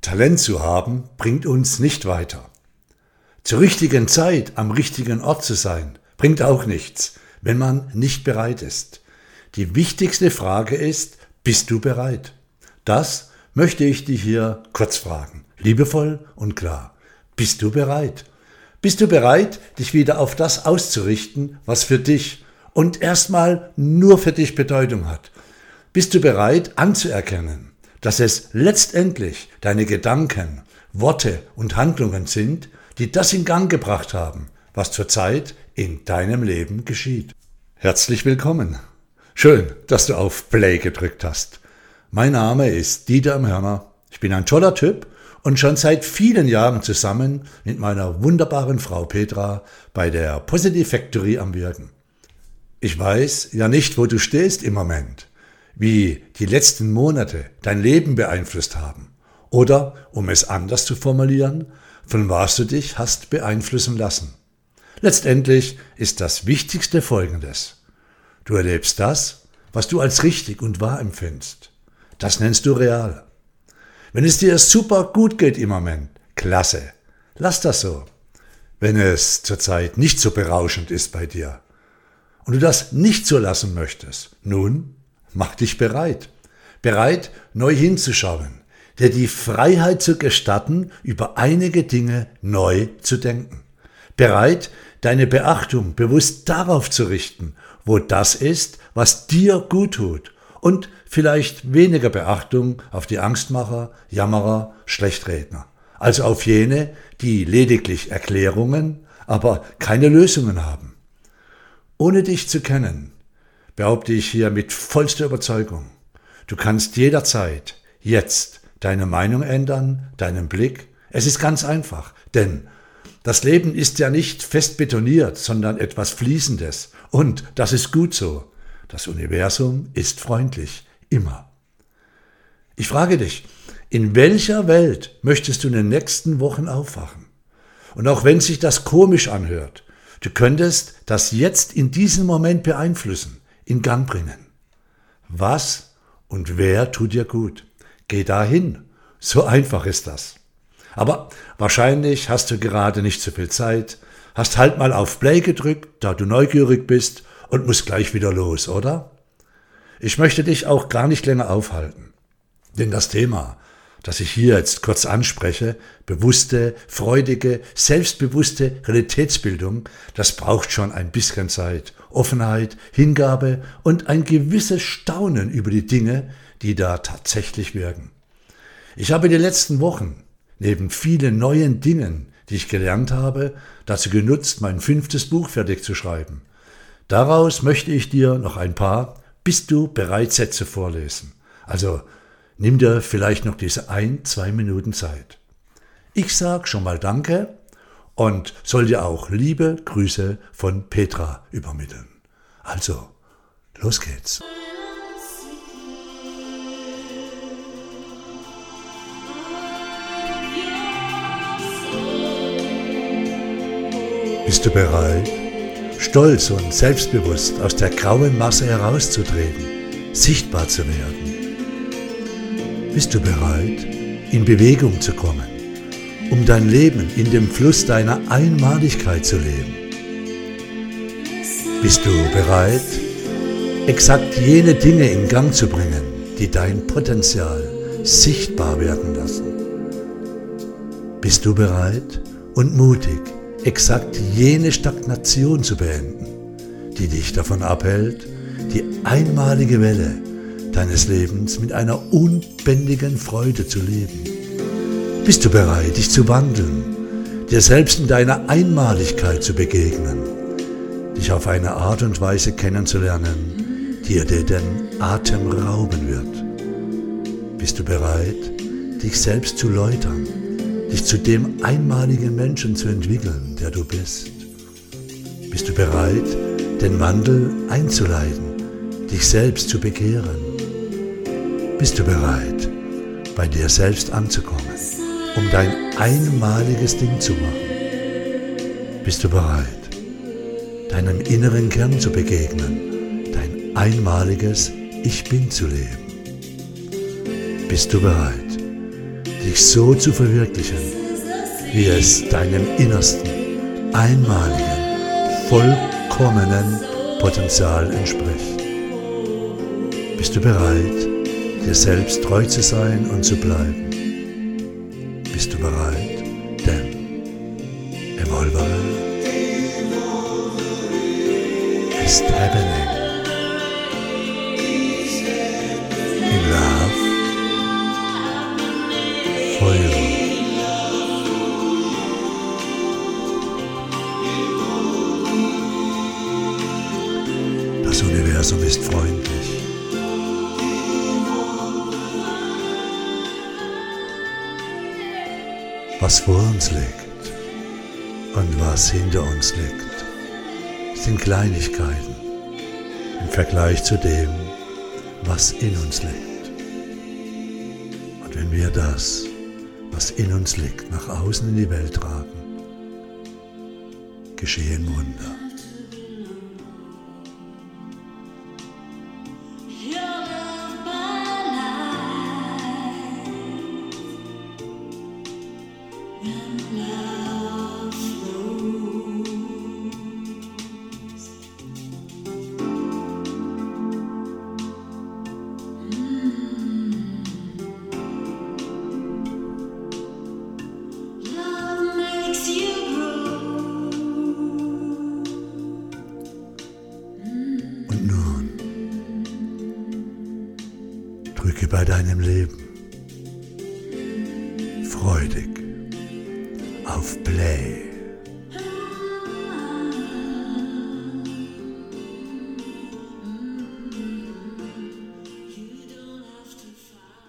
Talent zu haben, bringt uns nicht weiter. Zur richtigen Zeit am richtigen Ort zu sein, bringt auch nichts, wenn man nicht bereit ist. Die wichtigste Frage ist, bist du bereit? Das möchte ich dich hier kurz fragen, liebevoll und klar. Bist du bereit? Bist du bereit, dich wieder auf das auszurichten, was für dich und erstmal nur für dich Bedeutung hat? Bist du bereit anzuerkennen, dass es letztendlich deine Gedanken, Worte und Handlungen sind, die das in Gang gebracht haben, was zurzeit in deinem Leben geschieht. Herzlich willkommen. Schön, dass du auf Play gedrückt hast. Mein Name ist Dieter Hörner. Ich bin ein toller Typ und schon seit vielen Jahren zusammen mit meiner wunderbaren Frau Petra bei der Positive Factory am Wirken. Ich weiß ja nicht, wo du stehst im Moment wie die letzten Monate dein Leben beeinflusst haben. Oder, um es anders zu formulieren, von was du dich hast beeinflussen lassen. Letztendlich ist das Wichtigste Folgendes. Du erlebst das, was du als richtig und wahr empfindest. Das nennst du real. Wenn es dir super gut geht im Moment, klasse. Lass das so. Wenn es zurzeit nicht so berauschend ist bei dir und du das nicht so lassen möchtest, nun, Mach dich bereit. Bereit, neu hinzuschauen, dir die Freiheit zu gestatten, über einige Dinge neu zu denken. Bereit, deine Beachtung bewusst darauf zu richten, wo das ist, was dir gut tut und vielleicht weniger Beachtung auf die Angstmacher, Jammerer, Schlechtredner, also auf jene, die lediglich Erklärungen, aber keine Lösungen haben. Ohne dich zu kennen, behaupte ich hier mit vollster Überzeugung, du kannst jederzeit, jetzt, deine Meinung ändern, deinen Blick. Es ist ganz einfach, denn das Leben ist ja nicht fest betoniert, sondern etwas Fließendes. Und das ist gut so. Das Universum ist freundlich, immer. Ich frage dich, in welcher Welt möchtest du in den nächsten Wochen aufwachen? Und auch wenn sich das komisch anhört, du könntest das jetzt in diesem Moment beeinflussen in Gang bringen. Was und wer tut dir gut? Geh dahin. So einfach ist das. Aber wahrscheinlich hast du gerade nicht so viel Zeit, hast halt mal auf Play gedrückt, da du neugierig bist und musst gleich wieder los, oder? Ich möchte dich auch gar nicht länger aufhalten. Denn das Thema, das ich hier jetzt kurz anspreche, bewusste, freudige, selbstbewusste Realitätsbildung, das braucht schon ein bisschen Zeit, Offenheit, Hingabe und ein gewisses Staunen über die Dinge, die da tatsächlich wirken. Ich habe die letzten Wochen, neben vielen neuen Dingen, die ich gelernt habe, dazu genutzt, mein fünftes Buch fertig zu schreiben. Daraus möchte ich dir noch ein paar Bist du bereit Sätze vorlesen. Also nimm dir vielleicht noch diese ein, zwei Minuten Zeit. Ich sag schon mal Danke und soll dir auch liebe Grüße von Petra übermitteln. Also, los geht's. Bist du bereit, stolz und selbstbewusst aus der grauen Masse herauszutreten, sichtbar zu werden? Bist du bereit, in Bewegung zu kommen? um dein Leben in dem Fluss deiner Einmaligkeit zu leben. Bist du bereit, exakt jene Dinge in Gang zu bringen, die dein Potenzial sichtbar werden lassen? Bist du bereit und mutig, exakt jene Stagnation zu beenden, die dich davon abhält, die einmalige Welle deines Lebens mit einer unbändigen Freude zu leben? Bist du bereit, dich zu wandeln, dir selbst in deiner Einmaligkeit zu begegnen, dich auf eine Art und Weise kennenzulernen, die dir den Atem rauben wird? Bist du bereit, dich selbst zu läutern, dich zu dem einmaligen Menschen zu entwickeln, der du bist? Bist du bereit, den Wandel einzuleiten, dich selbst zu bekehren? Bist du bereit, bei dir selbst anzukommen? um dein einmaliges Ding zu machen. Bist du bereit, deinem inneren Kern zu begegnen, dein einmaliges Ich bin zu leben? Bist du bereit, dich so zu verwirklichen, wie es deinem innersten, einmaligen, vollkommenen Potenzial entspricht. Bist du bereit, dir selbst treu zu sein und zu bleiben? Bist du bereit? Denn Evolvere ist happening. Was vor uns liegt und was hinter uns liegt, sind Kleinigkeiten im Vergleich zu dem, was in uns liegt. Und wenn wir das, was in uns liegt, nach außen in die Welt tragen, geschehen Wunder. Drücke bei deinem Leben freudig auf Play.